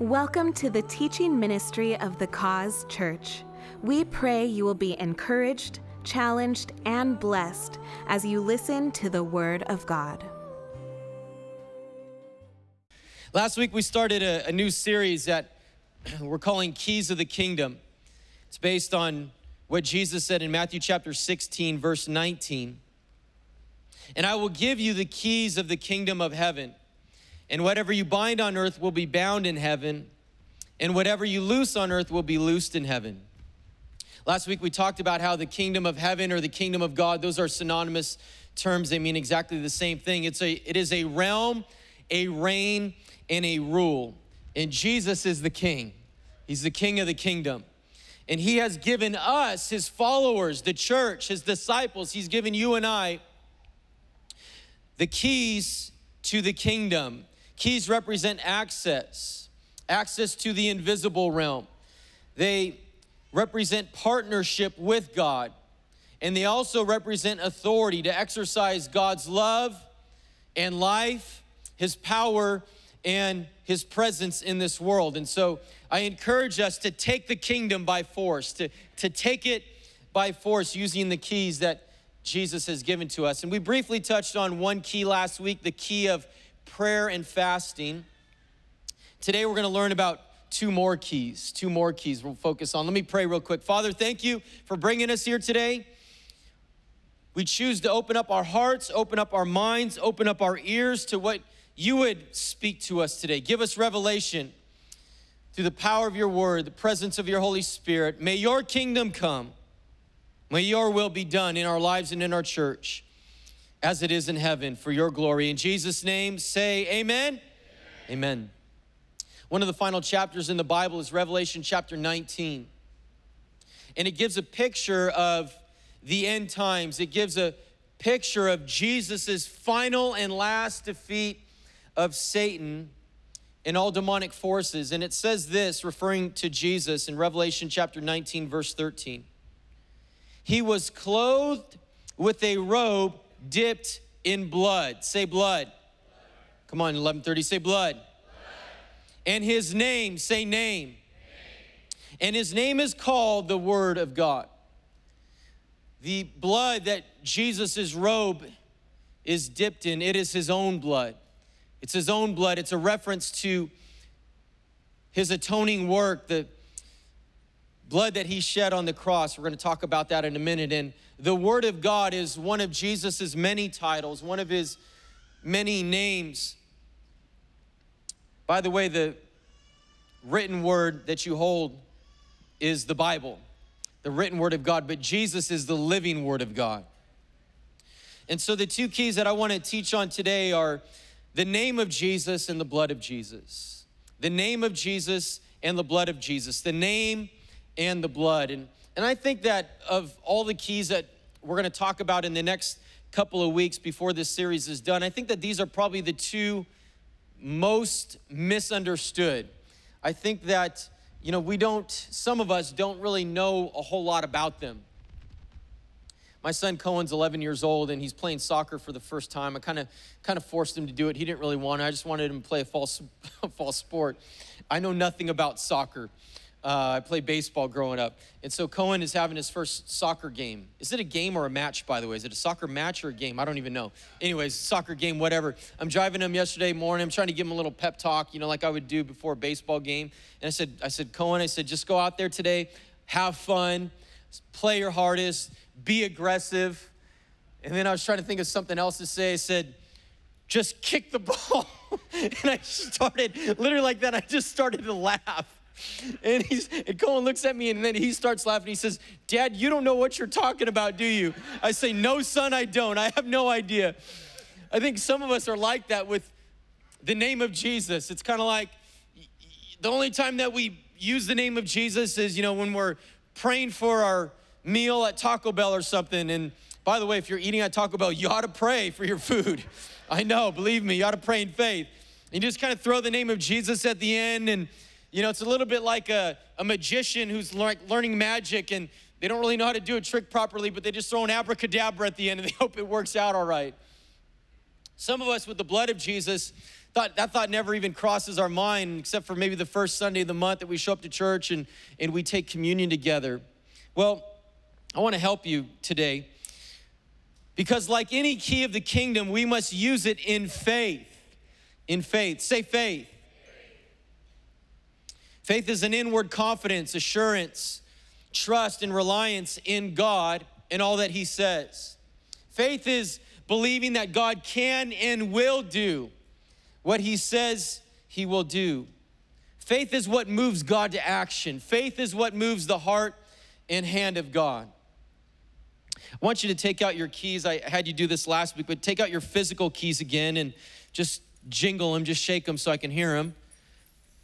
Welcome to the teaching ministry of the Cause Church. We pray you will be encouraged, challenged, and blessed as you listen to the Word of God. Last week we started a, a new series that we're calling Keys of the Kingdom. It's based on what Jesus said in Matthew chapter 16, verse 19. And I will give you the keys of the kingdom of heaven. And whatever you bind on earth will be bound in heaven, and whatever you loose on earth will be loosed in heaven. Last week we talked about how the kingdom of heaven or the kingdom of God, those are synonymous terms. They mean exactly the same thing. It's a, it is a realm, a reign, and a rule. And Jesus is the king. He's the king of the kingdom. And he has given us, his followers, the church, his disciples, he's given you and I the keys to the kingdom. Keys represent access, access to the invisible realm. They represent partnership with God, and they also represent authority to exercise God's love and life, His power, and His presence in this world. And so I encourage us to take the kingdom by force, to, to take it by force using the keys that Jesus has given to us. And we briefly touched on one key last week the key of prayer and fasting. Today we're going to learn about two more keys. Two more keys we'll focus on. Let me pray real quick. Father, thank you for bringing us here today. We choose to open up our hearts, open up our minds, open up our ears to what you would speak to us today. Give us revelation through the power of your word, the presence of your Holy Spirit. May your kingdom come. May your will be done in our lives and in our church as it is in heaven for your glory. In Jesus' name, say amen. Amen. amen. One of the final chapters in the Bible is Revelation chapter 19. And it gives a picture of the end times. It gives a picture of Jesus' final and last defeat of Satan and all demonic forces. And it says this, referring to Jesus in Revelation chapter 19, verse 13. He was clothed with a robe dipped in blood. Say blood. blood. Come on, 1130, say blood. blood. And his name, say name. name. And his name is called the Word of God. The blood that Jesus' robe is dipped in, it is his own blood. It's his own blood. It's a reference to his atoning work, the blood that he shed on the cross. We're going to talk about that in a minute. And the Word of God is one of Jesus's many titles, one of his many names. By the way, the written word that you hold is the Bible, the written word of God, but Jesus is the living word of God. And so the two keys that I want to teach on today are the name of Jesus and the blood of Jesus. The name of Jesus and the blood of Jesus. The name and the blood. And, and I think that of all the keys that we're going to talk about in the next couple of weeks before this series is done, I think that these are probably the two most misunderstood. I think that, you know, we don't, some of us don't really know a whole lot about them. My son Cohen's 11 years old and he's playing soccer for the first time. I kind of kind of forced him to do it. He didn't really want it. I just wanted him to play a false, false sport. I know nothing about soccer. Uh, I played baseball growing up. And so Cohen is having his first soccer game. Is it a game or a match, by the way? Is it a soccer match or a game? I don't even know. Anyways, soccer game, whatever. I'm driving him yesterday morning. I'm trying to give him a little pep talk, you know, like I would do before a baseball game. And I said, I said, Cohen, I said, just go out there today, have fun, play your hardest, be aggressive. And then I was trying to think of something else to say. I said, just kick the ball. and I started, literally like that, I just started to laugh. And he's and Cohen looks at me and then he starts laughing. He says, Dad, you don't know what you're talking about, do you? I say, No, son, I don't. I have no idea. I think some of us are like that with the name of Jesus. It's kind of like the only time that we use the name of Jesus is, you know, when we're praying for our meal at Taco Bell or something. And by the way, if you're eating at Taco Bell, you ought to pray for your food. I know, believe me, you ought to pray in faith. And you just kind of throw the name of Jesus at the end and you know, it's a little bit like a, a magician who's le- learning magic and they don't really know how to do a trick properly, but they just throw an abracadabra at the end and they hope it works out all right. Some of us, with the blood of Jesus, Thought, that thought never even crosses our mind, except for maybe the first Sunday of the month that we show up to church and, and we take communion together. Well, I want to help you today because, like any key of the kingdom, we must use it in faith. In faith. Say faith. Faith is an inward confidence, assurance, trust, and reliance in God and all that He says. Faith is believing that God can and will do what He says He will do. Faith is what moves God to action. Faith is what moves the heart and hand of God. I want you to take out your keys. I had you do this last week, but take out your physical keys again and just jingle them, just shake them so I can hear them.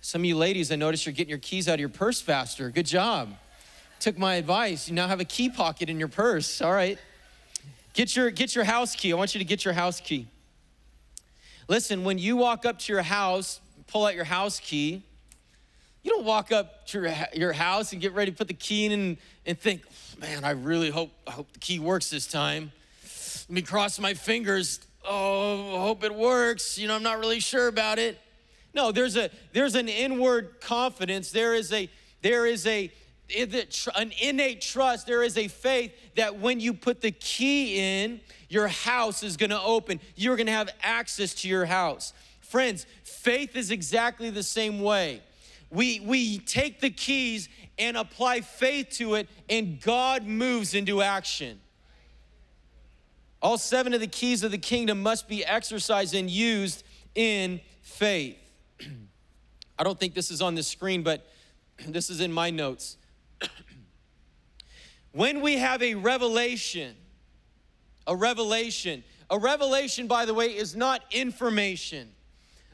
Some of you ladies, I notice you're getting your keys out of your purse faster. Good job. Took my advice. You now have a key pocket in your purse. All right. Get your, get your house key. I want you to get your house key. Listen, when you walk up to your house, pull out your house key, you don't walk up to your, your house and get ready to put the key in and, and think, man, I really hope, I hope the key works this time. Let me cross my fingers. Oh, I hope it works. You know, I'm not really sure about it. No, there's a there's an inward confidence. There is a there is a an innate trust. There is a faith that when you put the key in, your house is going to open. You're going to have access to your house. Friends, faith is exactly the same way. We we take the keys and apply faith to it and God moves into action. All seven of the keys of the kingdom must be exercised and used in faith. I don't think this is on the screen, but this is in my notes. when we have a revelation, a revelation, a revelation, by the way, is not information.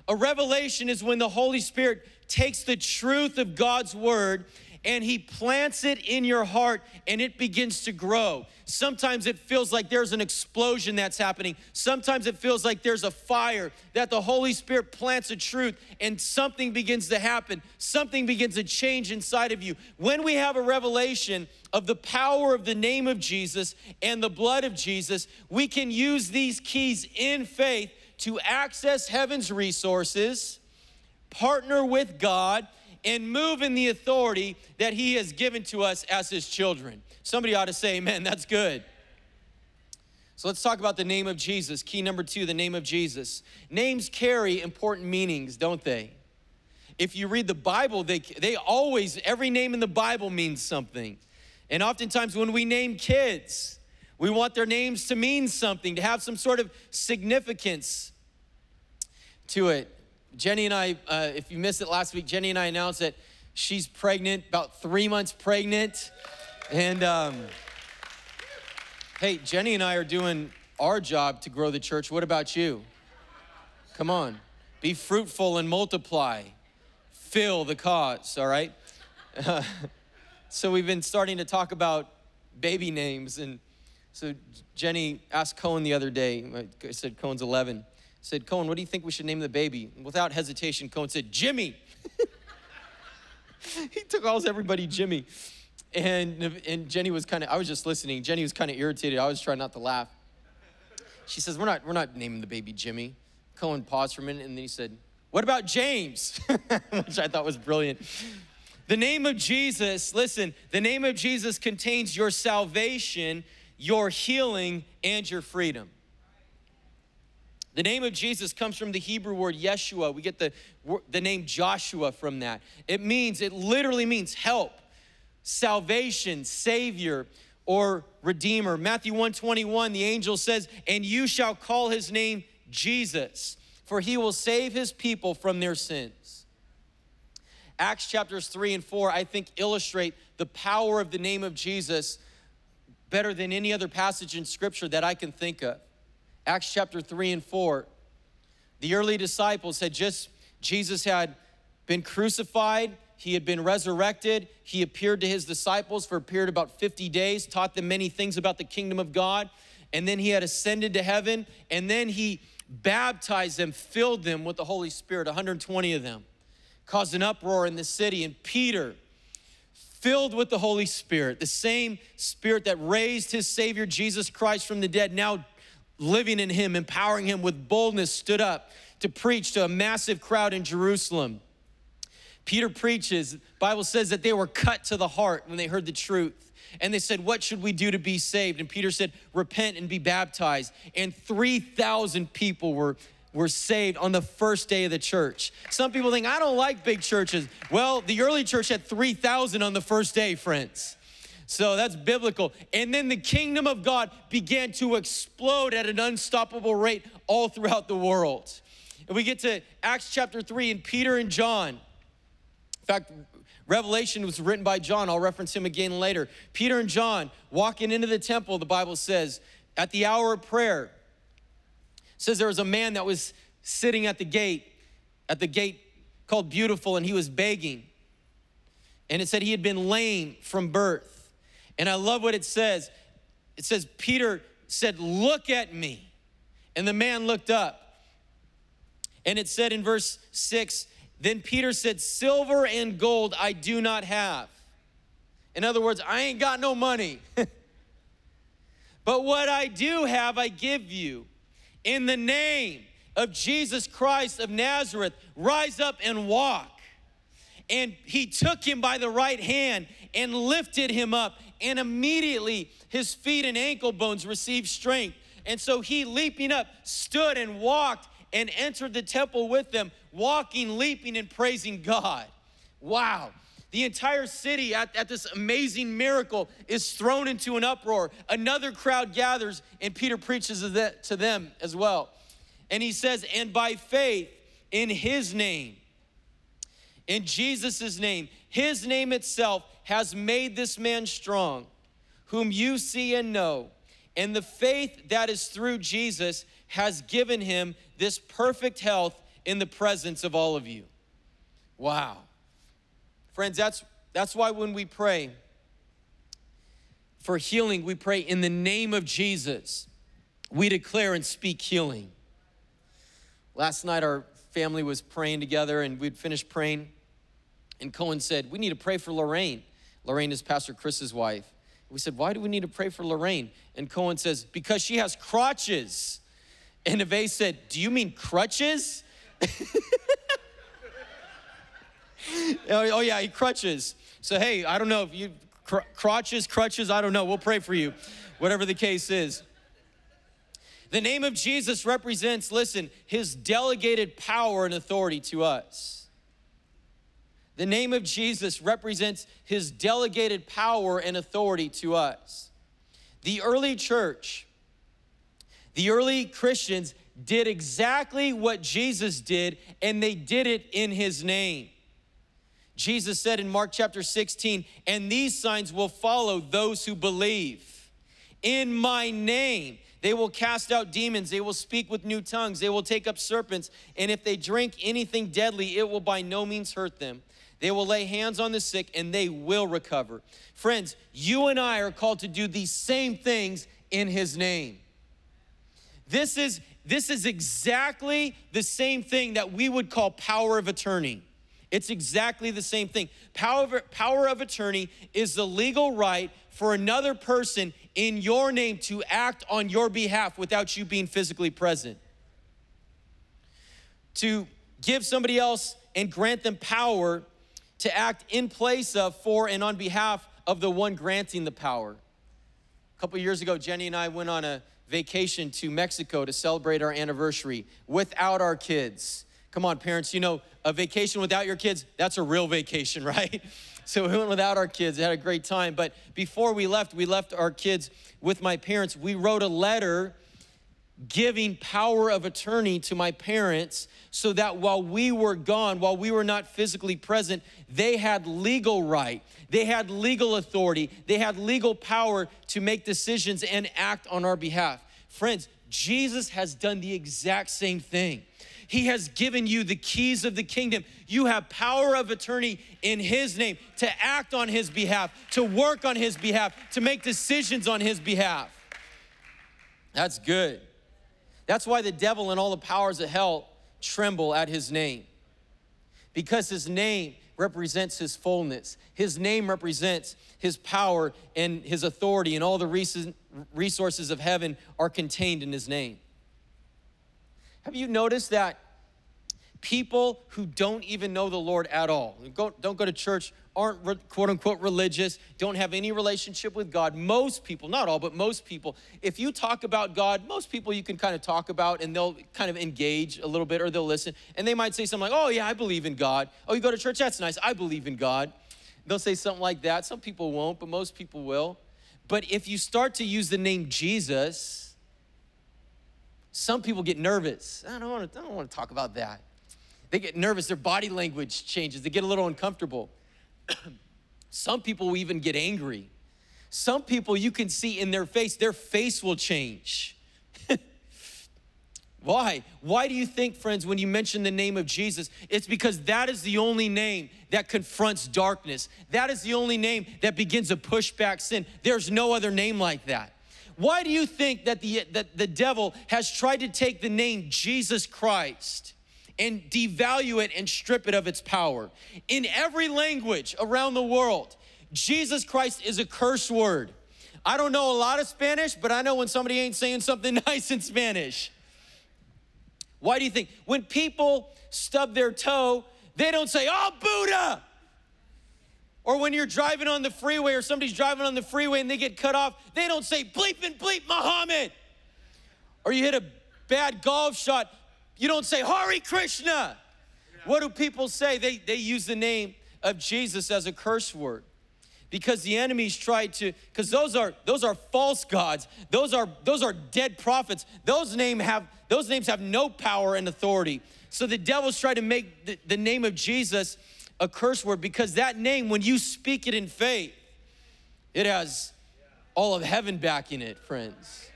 A revelation is when the Holy Spirit takes the truth of God's word and he plants it in your heart and it begins to grow. Sometimes it feels like there's an explosion that's happening. Sometimes it feels like there's a fire that the Holy Spirit plants a truth and something begins to happen. Something begins to change inside of you. When we have a revelation of the power of the name of Jesus and the blood of Jesus, we can use these keys in faith to access heaven's resources, partner with God, and move in the authority that He has given to us as His children. Somebody ought to say, Amen, that's good. So let's talk about the name of Jesus. Key number two, the name of Jesus. Names carry important meanings, don't they? If you read the Bible, they, they always, every name in the Bible means something. And oftentimes when we name kids, we want their names to mean something, to have some sort of significance to it. Jenny and I, uh, if you missed it last week, Jenny and I announced that she's pregnant, about three months pregnant. And um, hey, Jenny and I are doing our job to grow the church. What about you? Come on, be fruitful and multiply, fill the cause, all right? So we've been starting to talk about baby names. And so Jenny asked Cohen the other day, I said, Cohen's 11 said, Cohen, what do you think we should name the baby? And without hesitation, Cohen said, Jimmy. he took calls everybody Jimmy. And, and Jenny was kind of, I was just listening. Jenny was kind of irritated. I was trying not to laugh. She says, we're not, we're not naming the baby Jimmy. Cohen paused for a minute and then he said, What about James? Which I thought was brilliant. The name of Jesus, listen, the name of Jesus contains your salvation, your healing, and your freedom. The name of Jesus comes from the Hebrew word Yeshua. We get the, the name Joshua from that. It means, it literally means help, salvation, savior, or redeemer. Matthew 121, the angel says, And you shall call his name Jesus, for he will save his people from their sins. Acts chapters 3 and 4, I think, illustrate the power of the name of Jesus better than any other passage in scripture that I can think of. Acts chapter 3 and 4. The early disciples had just, Jesus had been crucified, he had been resurrected, he appeared to his disciples for a period of about 50 days, taught them many things about the kingdom of God, and then he had ascended to heaven, and then he baptized them, filled them with the Holy Spirit, 120 of them, caused an uproar in the city, and Peter, filled with the Holy Spirit, the same Spirit that raised his Savior Jesus Christ from the dead, now living in him, empowering him with boldness, stood up to preach to a massive crowd in Jerusalem. Peter preaches, Bible says that they were cut to the heart when they heard the truth. And they said, What should we do to be saved? And Peter said, Repent and be baptized. And 3,000 people were, were saved on the first day of the church. Some people think, I don't like big churches. Well, the early church had 3,000 on the first day, friends. So that's biblical. And then the kingdom of God began to explode at an unstoppable rate all throughout the world. And we get to Acts chapter 3, and Peter and John, in fact, Revelation was written by John. I'll reference him again later. Peter and John walking into the temple, the Bible says, at the hour of prayer. says there was a man that was sitting at the gate, at the gate called Beautiful, and he was begging. And it said he had been lame from birth. And I love what it says. It says, Peter said, Look at me. And the man looked up. And it said in verse 6 then Peter said, Silver and gold I do not have. In other words, I ain't got no money. but what I do have, I give you. In the name of Jesus Christ of Nazareth, rise up and walk. And he took him by the right hand and lifted him up. And immediately his feet and ankle bones received strength. And so he, leaping up, stood and walked and entered the temple with them, walking, leaping, and praising God. Wow. The entire city at, at, this amazing miracle is thrown into an uproar. Another crowd gathers, and Peter preaches to them as well. And he says, And by faith in his name, in Jesus' name, his name itself has made this man strong, whom you see and know. And the faith that is through Jesus has given him this perfect health in the presence of all of you. Wow. Friends, that's, that's why when we pray for healing, we pray in the name of Jesus. We declare and speak healing. Last night, our family was praying together and we'd finished praying. And Cohen said, We need to pray for Lorraine. Lorraine is Pastor Chris's wife. We said, Why do we need to pray for Lorraine? And Cohen says, Because she has crotches. And Eve said, Do you mean crutches? oh, oh, yeah, he crutches. So, hey, I don't know if you, cr- crotches, crutches, I don't know. We'll pray for you, whatever the case is. The name of Jesus represents, listen, his delegated power and authority to us. The name of Jesus represents his delegated power and authority to us. The early church, the early Christians did exactly what Jesus did, and they did it in his name. Jesus said in Mark chapter 16, and these signs will follow those who believe. In my name, they will cast out demons, they will speak with new tongues, they will take up serpents, and if they drink anything deadly, it will by no means hurt them. They will lay hands on the sick and they will recover. Friends, you and I are called to do these same things in His name. This is, this is exactly the same thing that we would call power of attorney. It's exactly the same thing. Power power of attorney is the legal right for another person in your name to act on your behalf without you being physically present. To give somebody else and grant them power to act in place of, for, and on behalf of the one granting the power. A couple years ago, Jenny and I went on a vacation to Mexico to celebrate our anniversary without our kids. Come on, parents, you know, a vacation without your kids, that's a real vacation, right? So we went without our kids, had a great time. But before we left, we left our kids with my parents. We wrote a letter giving power of attorney to my parents so that while we were gone, while we were not physically present, they had legal right, they had legal authority, they had legal power to make decisions and act on our behalf. Friends, Jesus has done the exact same thing. He has given you the keys of the kingdom. You have power of attorney in His name to act on His behalf, to work on His behalf, to make decisions on His behalf. That's good. That's why the devil and all the powers of hell tremble at his name. Because his name represents his fullness, his name represents his power and his authority, and all the resources of heaven are contained in his name. Have you noticed that people who don't even know the Lord at all, don't go to church, aren't re, quote unquote religious, don't have any relationship with God. Most people, not all, but most people, if you talk about God, most people you can kind of talk about and they'll kind of engage a little bit or they'll listen. And they might say something like, oh, yeah, I believe in God. Oh, you go to church? That's nice. I believe in God. They'll say something like that. Some people won't, but most people will. But if you start to use the name Jesus, some people get nervous. I don't want to, I don't want to talk about that. They get nervous, their body language changes, they get a little uncomfortable. Some people will even get angry. Some people you can see in their face, their face will change. Why? Why do you think, friends, when you mention the name of Jesus, it's because that is the only name that confronts darkness. That is the only name that begins to push back sin. There's no other name like that. Why do you think that the, that the devil has tried to take the name Jesus Christ and devalue it and strip it of its power. In every language around the world, Jesus Christ is a curse word. I don't know a lot of Spanish, but I know when somebody ain't saying something nice in Spanish. Why do you think? When people stub their toe, they don't say, Oh, Buddha! Or when you're driving on the freeway or somebody's driving on the freeway and they get cut off, they don't say, Bleep and bleep Muhammad! Or you hit a bad golf shot, you don't say Hare Krishna. What do people say? They, they use the name of Jesus as a curse word. Because the enemies tried to because those are those are false gods. Those are those are dead prophets. Those name have those names have no power and authority. So the devils try to make the, the name of jesus a curse word because that name when you speak it in faith it has all of heaven backing it friends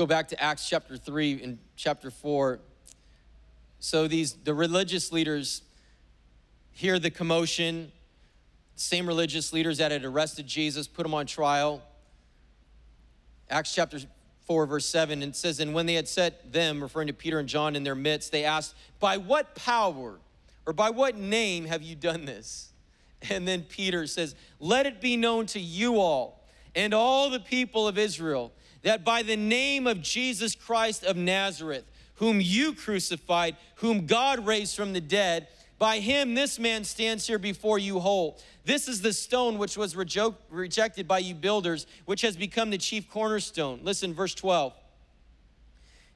go back to Acts chapter 3 and chapter 4. So these the religious leaders hear the commotion, same religious leaders that had arrested Jesus, put him on trial. Acts chapter 4, verse 7, and it says, And when they had set them, referring to Peter and John, in their midst, they asked, By what power or by what name have you done this? And then Peter says, Let it be known to you all and all the people of Israel that by the name of Jesus Christ of Nazareth, whom you crucified, whom God raised from the dead, by him this man stands here before you whole. This is the stone which was rejo- rejected by you builders, which has become the chief cornerstone. Listen, verse 12.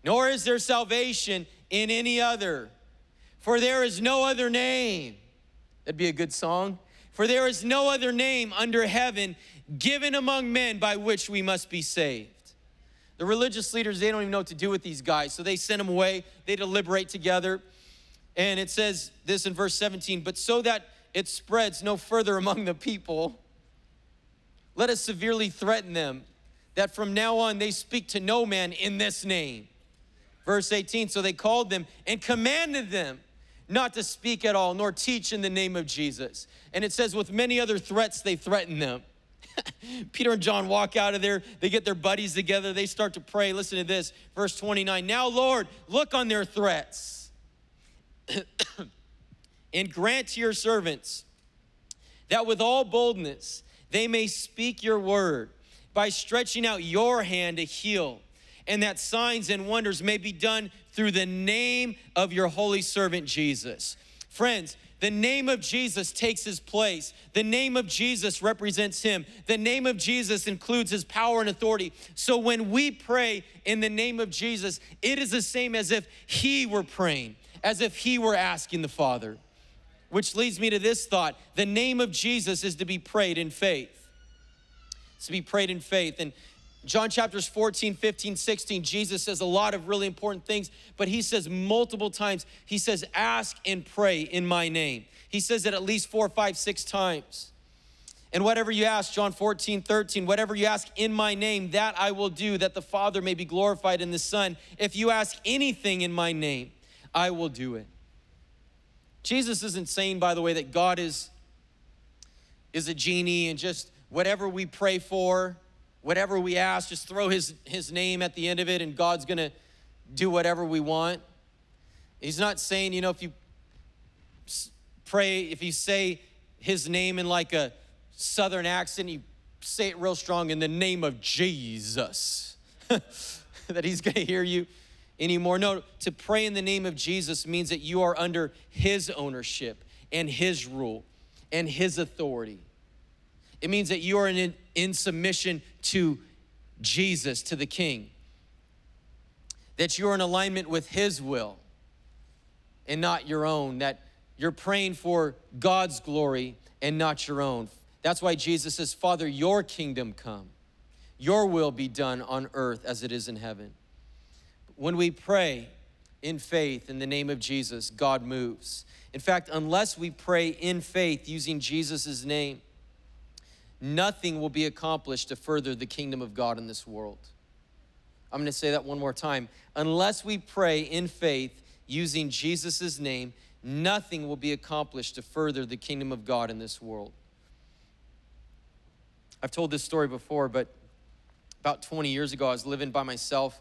Nor is there salvation in any other, for there is no other name. That'd be a good song. For there is no other name under heaven given among men by which we must be saved. The religious leaders, they don't even know what to do with these guys. So they send them away, they deliberate together. And it says this in verse 17, but so that it spreads no further among the people, let us severely threaten them that from now on they speak to no man in this name. Verse 18, so they called them and commanded them not to speak at all, nor teach in the name of Jesus. And it says, with many other threats, they threatened them. Peter and John walk out of there. They get their buddies together. They start to pray. Listen to this, verse 29. Now, Lord, look on their threats and grant to your servants that with all boldness they may speak your word by stretching out your hand to heal, and that signs and wonders may be done through the name of your holy servant Jesus. Friends, the name of Jesus takes his place. The name of Jesus represents him. The name of Jesus includes his power and authority. So when we pray in the name of Jesus, it is the same as if he were praying, as if he were asking the Father. Which leads me to this thought the name of Jesus is to be prayed in faith. It's to be prayed in faith. And John chapters 14, 15, 16, Jesus says a lot of really important things, but he says multiple times, he says, ask and pray in my name. He says it at least four, five, six times. And whatever you ask, John 14, 13, whatever you ask in my name, that I will do, that the Father may be glorified in the Son. If you ask anything in my name, I will do it. Jesus isn't saying, by the way, that God is, is a genie and just whatever we pray for, whatever we ask, just throw his, his name at the end of it and God's gonna do whatever we want. He's not saying, you know, if you pray, if you say his name in like a southern accent, you say it real strong in the name of Jesus, that He's gonna hear you anymore. No, to pray in the name of Jesus means that you are under His ownership and His rule and His authority. It means that you are in, in submission to Jesus, to the King, that you're in alignment with His will and not your own, that you're praying for God's glory and not your own. That's why Jesus says, Father, your kingdom come, your will be done on earth as it is in heaven. When we pray in faith in the name of Jesus, God moves. In fact, unless we pray in faith using Jesus' name, nothing will be accomplished to further the kingdom of God in this world. I'm going to say that one more time. Unless we pray in faith using Jesus' name, nothing will be accomplished to further the kingdom of God in this world. I've told this story before, but about 20 years ago, I was living by myself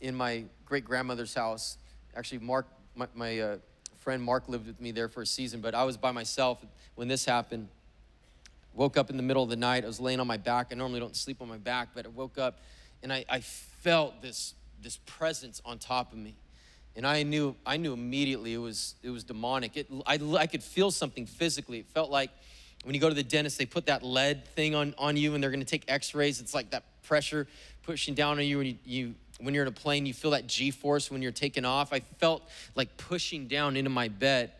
in my great grandmother's house. Actually, Mark, my, my uh, friend Mark lived with me there for a season, but I was by myself when this happened. Woke up in the middle of the night. I was laying on my back. I normally don't sleep on my back, but I woke up and I, I felt this, this presence on top of me and I knew I knew immediately it was it was demonic. It, I, I could feel something physically. It felt like when you go to the dentist, they put that lead thing on, on you and they're gonna take x-rays. It's like that pressure pushing down on you when you, you when you're in a plane, you feel that G-force when you're taking off. I felt like pushing down into my bed.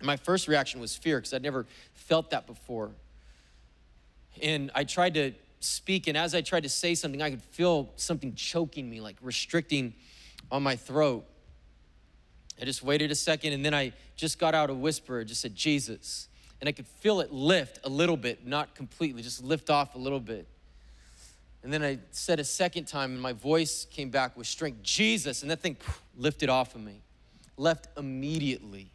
And my first reaction was fear because I'd never felt that before. And I tried to speak, and as I tried to say something, I could feel something choking me, like restricting on my throat. I just waited a second and then I just got out a whisper, just said, Jesus. And I could feel it lift a little bit, not completely, just lift off a little bit. And then I said a second time and my voice came back with strength, Jesus. And that thing lifted off of me, left immediately.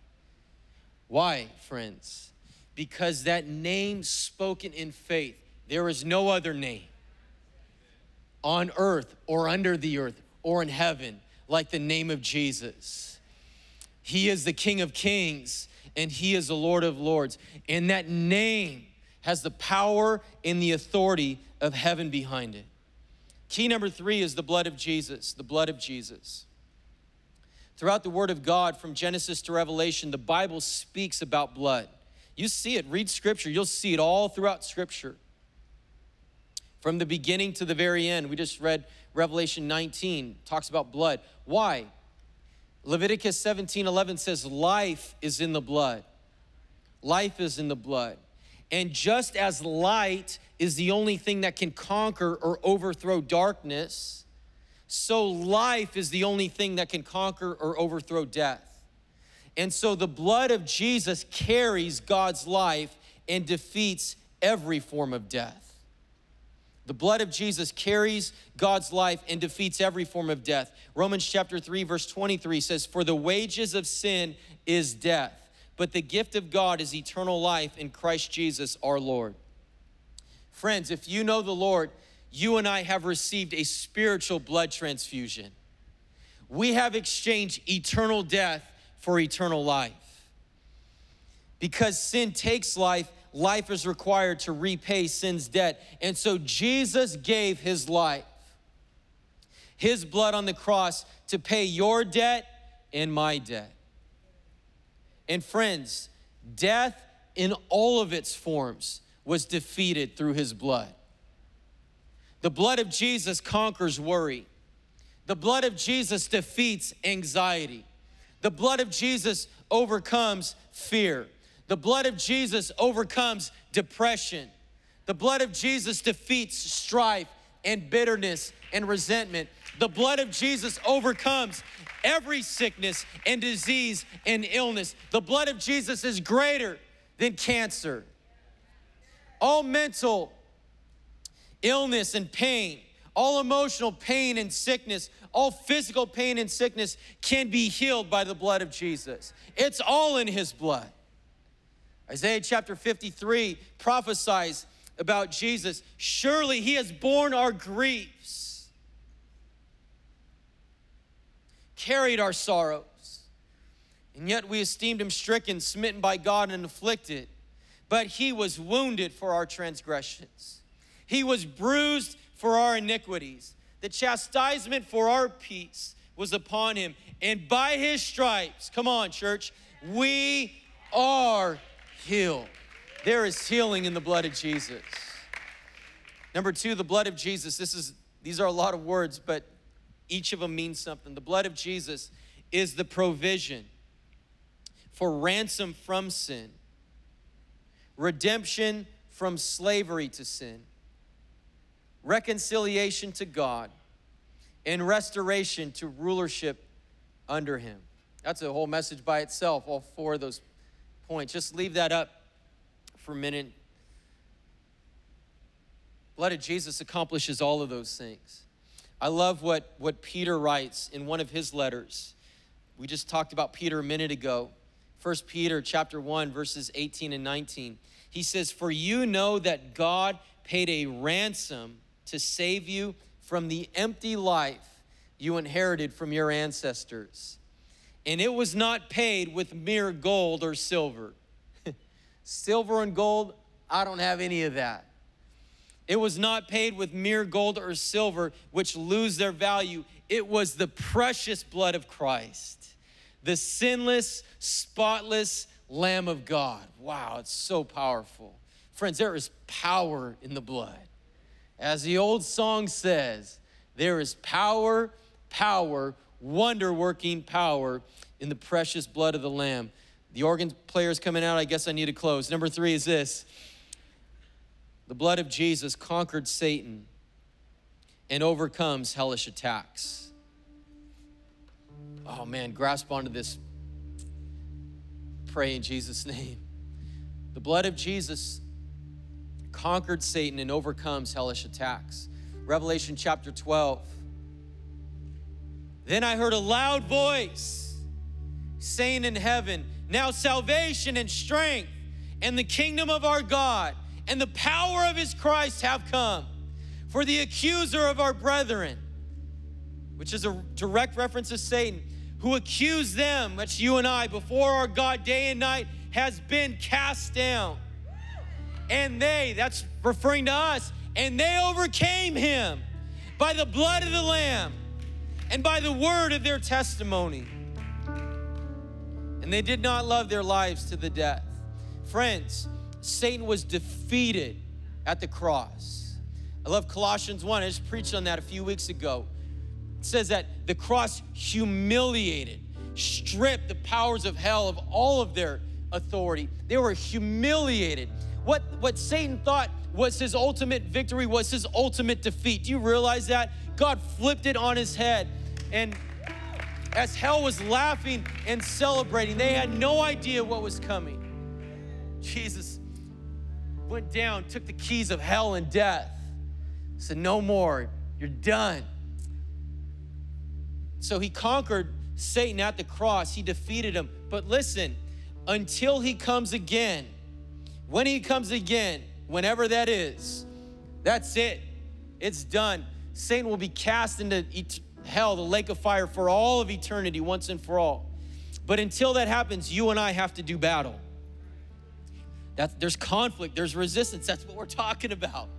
Why, friends? Because that name spoken in faith, there is no other name on earth or under the earth or in heaven like the name of Jesus. He is the King of Kings and He is the Lord of Lords. And that name has the power and the authority of heaven behind it. Key number three is the blood of Jesus, the blood of Jesus. Throughout the Word of God, from Genesis to Revelation, the Bible speaks about blood. You see it, read Scripture, you'll see it all throughout Scripture. From the beginning to the very end, we just read Revelation 19, talks about blood. Why? Leviticus 17 11 says, Life is in the blood. Life is in the blood. And just as light is the only thing that can conquer or overthrow darkness, so life is the only thing that can conquer or overthrow death. And so the blood of Jesus carries God's life and defeats every form of death. The blood of Jesus carries God's life and defeats every form of death. Romans chapter 3 verse 23 says, "For the wages of sin is death, but the gift of God is eternal life in Christ Jesus our Lord." Friends, if you know the Lord, you and I have received a spiritual blood transfusion. We have exchanged eternal death for eternal life. Because sin takes life, life is required to repay sin's debt. And so Jesus gave his life, his blood on the cross to pay your debt and my debt. And friends, death in all of its forms was defeated through his blood. The blood of Jesus conquers worry. The blood of Jesus defeats anxiety. The blood of Jesus overcomes fear. The blood of Jesus overcomes depression. The blood of Jesus defeats strife and bitterness and resentment. The blood of Jesus overcomes every sickness and disease and illness. The blood of Jesus is greater than cancer. All mental illness and pain, all emotional pain and sickness, all physical pain and sickness can be healed by the blood of Jesus. It's all in His blood. Isaiah chapter 53 prophesies about Jesus. Surely he has borne our griefs, carried our sorrows, and yet we esteemed him stricken, smitten by God, and afflicted. But he was wounded for our transgressions, He was bruised for our iniquities. The chastisement for our peace was upon him. And by his stripes, come on, church, we are healed. There is healing in the blood of Jesus. Number two, the blood of Jesus. This is these are a lot of words, but each of them means something. The blood of Jesus is the provision for ransom from sin, redemption from slavery to sin, reconciliation to God, and restoration to rulership under Him. That's a whole message by itself, all four of those points. Just leave that up for a minute. Blood of Jesus accomplishes all of those things. I love what, what Peter writes in one of his letters. We just talked about Peter a minute ago. 1 Peter chapter 1 verses 18 and 19. He says, "For you know that God paid a ransom to save you from the empty life you inherited from your ancestors. And it was not paid with mere gold or silver. silver and gold, I don't have any of that. It was not paid with mere gold or silver, which lose their value. It was the precious blood of Christ, the sinless, spotless Lamb of God. Wow, it's so powerful. Friends, there is power in the blood. As the old song says, there is power, power, wonder working power in the precious blood of the Lamb. The organ player's coming out. I guess I need to close. Number three is this the blood of Jesus conquered Satan and overcomes hellish attacks. Oh man, grasp onto this. Pray in Jesus' name. The blood of Jesus conquered Satan and overcomes hellish attacks. Revelation chapter 12. Then I heard a loud voice saying in heaven, Now salvation and strength and the kingdom of our God and the power of his Christ have come. For the accuser of our brethren, which is a direct reference to Satan, who accused them, that's you and I, before our God day and night, has been cast down and they, that's referring to us, and they overcame him by the blood of the Lamb and by the word of their testimony. And they did not love their lives to the death. Friends, Satan was defeated at the cross. I love Colossians 1. I just preached on that a few weeks ago. It says that the cross humiliated, stripped the powers of hell of all of their authority. They were humiliated what, what Satan thought was his ultimate victory was his ultimate defeat. Do you realize that? God flipped it on his head. And as hell was laughing and celebrating, they had no idea what was coming. Jesus went down, took the keys of hell and death, said, No more, you're done. So he conquered Satan at the cross, he defeated him. But listen, until he comes again, when he comes again, whenever that is, that's it. It's done. Satan will be cast into hell, the lake of fire, for all of eternity, once and for all. But until that happens, you and I have to do battle. That, there's conflict, there's resistance. That's what we're talking about.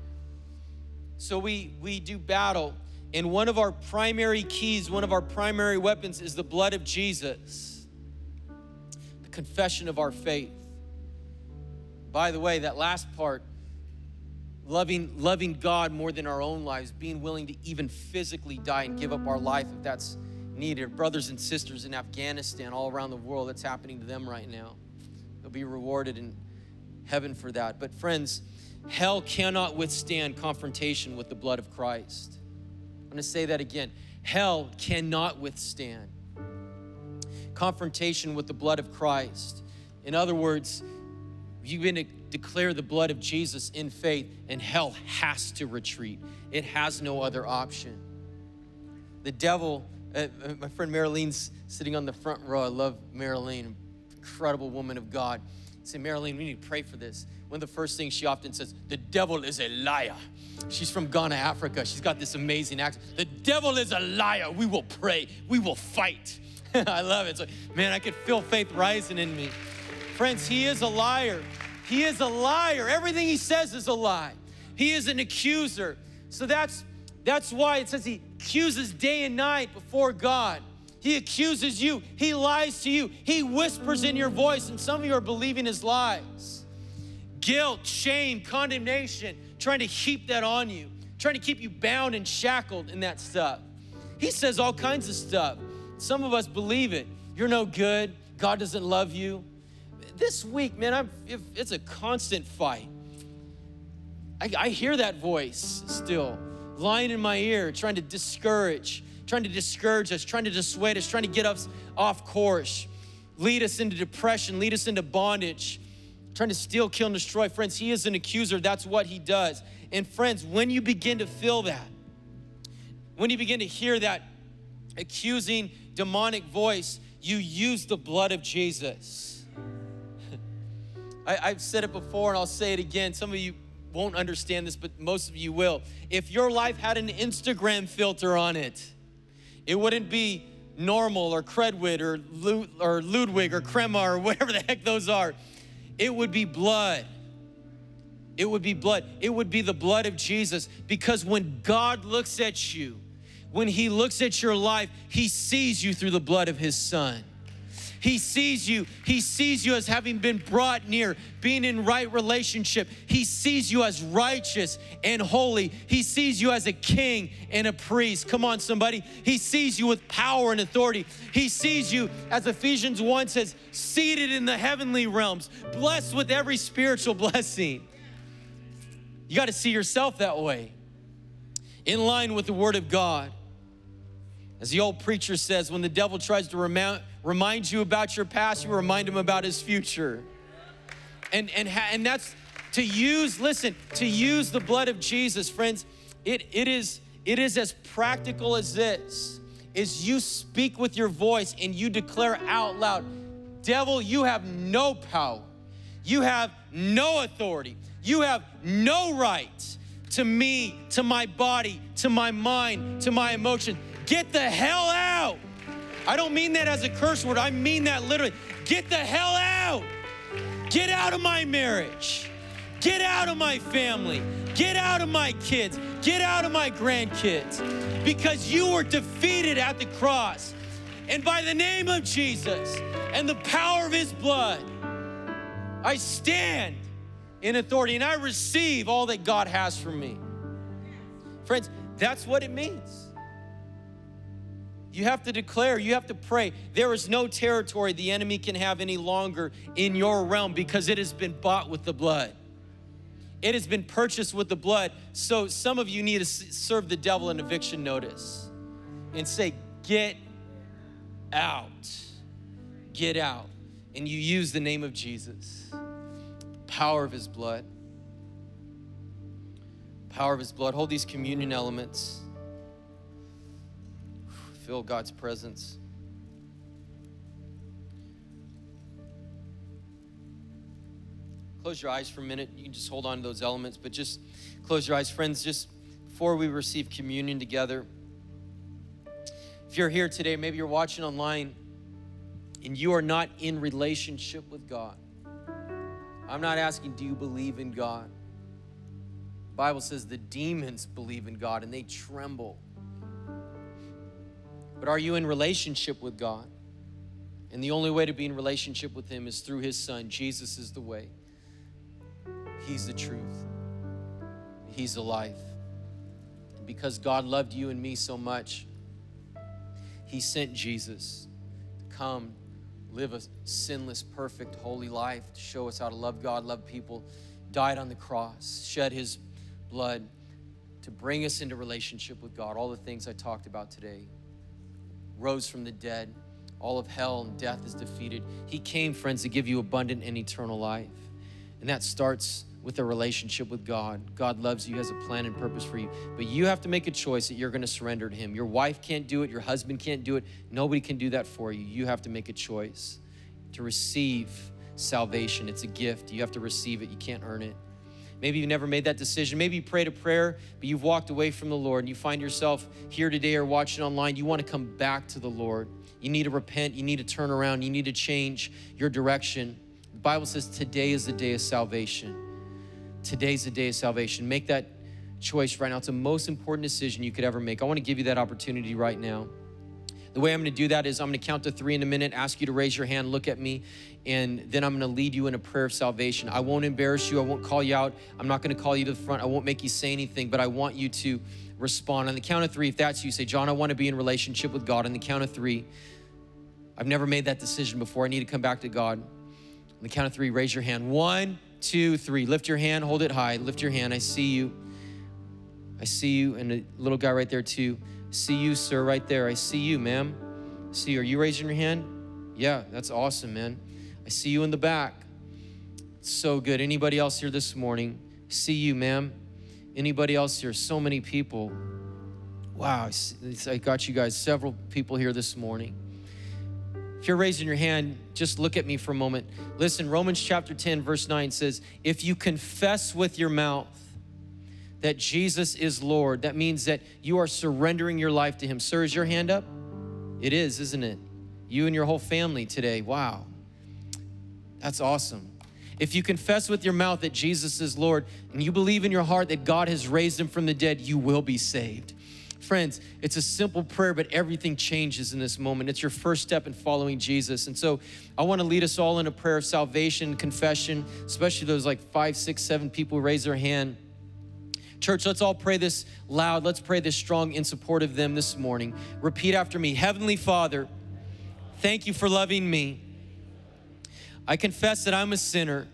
So we, we do battle. And one of our primary keys, one of our primary weapons is the blood of Jesus, the confession of our faith. By the way, that last part, loving, loving God more than our own lives, being willing to even physically die and give up our life if that's needed. Brothers and sisters in Afghanistan, all around the world, that's happening to them right now. They'll be rewarded in heaven for that. But, friends, hell cannot withstand confrontation with the blood of Christ. I'm going to say that again. Hell cannot withstand confrontation with the blood of Christ. In other words, you begin to declare the blood of Jesus in faith, and hell has to retreat. It has no other option. The devil, uh, uh my friend Marilene's sitting on the front row. I love Marilene, incredible woman of God. I say, Marilene, we need to pray for this. One of the first things she often says, the devil is a liar. She's from Ghana, Africa. She's got this amazing accent. The devil is a liar. We will pray. We will fight. I love it. So, man, I could feel faith rising in me. He is a liar. He is a liar. Everything he says is a lie. He is an accuser. So that's that's why it says he accuses day and night before God. He accuses you. He lies to you. He whispers in your voice, and some of you are believing his lies. Guilt, shame, condemnation, trying to keep that on you, trying to keep you bound and shackled in that stuff. He says all kinds of stuff. Some of us believe it. You're no good. God doesn't love you. This week, man, I'm, it's a constant fight. I, I hear that voice still lying in my ear, trying to discourage, trying to discourage us, trying to dissuade us, trying to get us off course, lead us into depression, lead us into bondage, trying to steal, kill, and destroy. Friends, he is an accuser. That's what he does. And friends, when you begin to feel that, when you begin to hear that accusing demonic voice, you use the blood of Jesus. I, have said it before and I'll say it again. Some of you won't understand this, but most of you will. If your life had an Instagram filter on it, it wouldn't be normal or Credwit or, or Ludwig or Crema or whatever the heck those are. It would be blood. It would be blood. It would be the blood of Jesus because when God looks at you, when He looks at your life, He sees you through the blood of His Son. He sees you. He sees you as having been brought near, being in right relationship. He sees you as righteous and holy. He sees you as a king and a priest. Come on, somebody. He sees you with power and authority. He sees you, as Ephesians 1 says, seated in the heavenly realms, blessed with every spiritual blessing. You got to see yourself that way, in line with the Word of God. As the old preacher says, when the devil tries to remind, remind you about your past, you remind him about his future. And, and, and that's to use, listen, to use the blood of Jesus, friends, it, it, is, it is as practical as this is you speak with your voice and you declare out loud, devil, you have no power. You have no authority. You have no right to me, to my body, to my mind, to my emotion. Get the hell out. I don't mean that as a curse word, I mean that literally. Get the hell out. Get out of my marriage. Get out of my family. Get out of my kids. Get out of my grandkids. Because you were defeated at the cross. And by the name of Jesus and the power of his blood, I stand in authority and I receive all that God has for me. Friends, that's what it means. You have to declare, you have to pray. There is no territory the enemy can have any longer in your realm because it has been bought with the blood. It has been purchased with the blood. So some of you need to serve the devil an eviction notice and say, Get out. Get out. And you use the name of Jesus, power of his blood. Power of his blood. Hold these communion elements feel God's presence. Close your eyes for a minute. You can just hold on to those elements, but just close your eyes. Friends, just before we receive communion together, if you're here today, maybe you're watching online and you are not in relationship with God. I'm not asking, do you believe in God? The Bible says the demons believe in God and they tremble. But are you in relationship with God? And the only way to be in relationship with Him is through His Son. Jesus is the way, He's the truth, He's the life. And because God loved you and me so much, He sent Jesus to come live a sinless, perfect, holy life to show us how to love God, love people, died on the cross, shed His blood to bring us into relationship with God, all the things I talked about today rose from the dead. All of hell and death is defeated. He came, friends, to give you abundant and eternal life. And that starts with a relationship with God. God loves you, has a plan and purpose for you. But you have to make a choice that you're going to surrender to Him. Your wife can't do it, your husband can't do it, nobody can do that for you. You have to make a choice to receive salvation. It's a gift. You have to receive it, you can't earn it. Maybe you've never made that decision. Maybe you prayed a prayer, but you've walked away from the Lord and you find yourself here today or watching online. You want to come back to the Lord. You need to repent. You need to turn around. You need to change your direction. The Bible says today is the day of salvation. today's the day of salvation. Make that choice right now. It's the most important decision you could ever make. I want to give you that opportunity right now. The way I'm going to do that is I'm going to count to three in a minute, ask you to raise your hand, look at me, and then I'm going to lead you in a prayer of salvation. I won't embarrass you. I won't call you out. I'm not going to call you to the front. I won't make you say anything, but I want you to respond. On the count of three, if that's you, say, John, I want to be in relationship with God. On the count of three, I've never made that decision before. I need to come back to God. On the count of three, raise your hand. One, two, three. Lift your hand, hold it high. Lift your hand. I see you. I see you, and a little guy right there, too. See you, sir, right there. I see you, ma'am. See, are you raising your hand? Yeah, that's awesome, man. I see you in the back. So good. Anybody else here this morning? See you, ma'am. Anybody else here? So many people. Wow, I got you guys, several people here this morning. If you're raising your hand, just look at me for a moment. Listen, Romans chapter 10, verse 9 says, If you confess with your mouth that Jesus is Lord, that means that you are surrendering your life to Him. Sir, is your hand up? It is, isn't it? You and your whole family today. Wow. That's awesome. If you confess with your mouth that Jesus is Lord and you believe in your heart that God has raised him from the dead, you will be saved. Friends, it's a simple prayer, but everything changes in this moment. It's your first step in following Jesus. And so I want to lead us all in a prayer of salvation, confession, especially those like five, six, seven people raise their hand. Church, let's all pray this loud. Let's pray this strong in support of them this morning. Repeat after me Heavenly Father, thank you for loving me. I confess that I'm a sinner.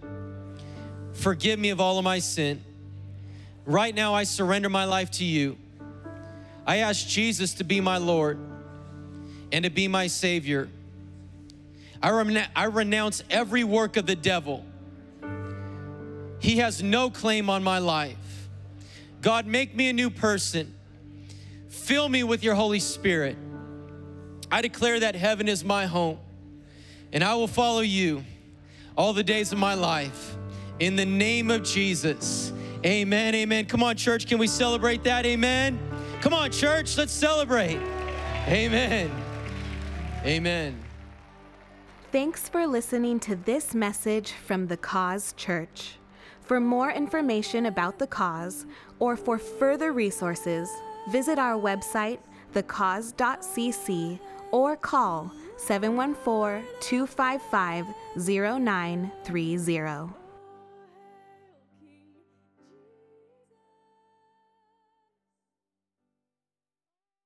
Forgive me of all of my sin. Right now, I surrender my life to you. I ask Jesus to be my Lord and to be my Savior. I, I renounce every work of the devil. He has no claim on my life. God, make me a new person. Fill me with your Holy Spirit. I declare that heaven is my home, and I will follow you all the days of my life. In the name of Jesus. Amen. Amen. Come on, church. Can we celebrate that? Amen. Come on, church. Let's celebrate. Amen. Amen. Thanks for listening to this message from the Cause Church. For more information about the cause or for further resources, visit our website, thecause.cc, or call 714 255 0930.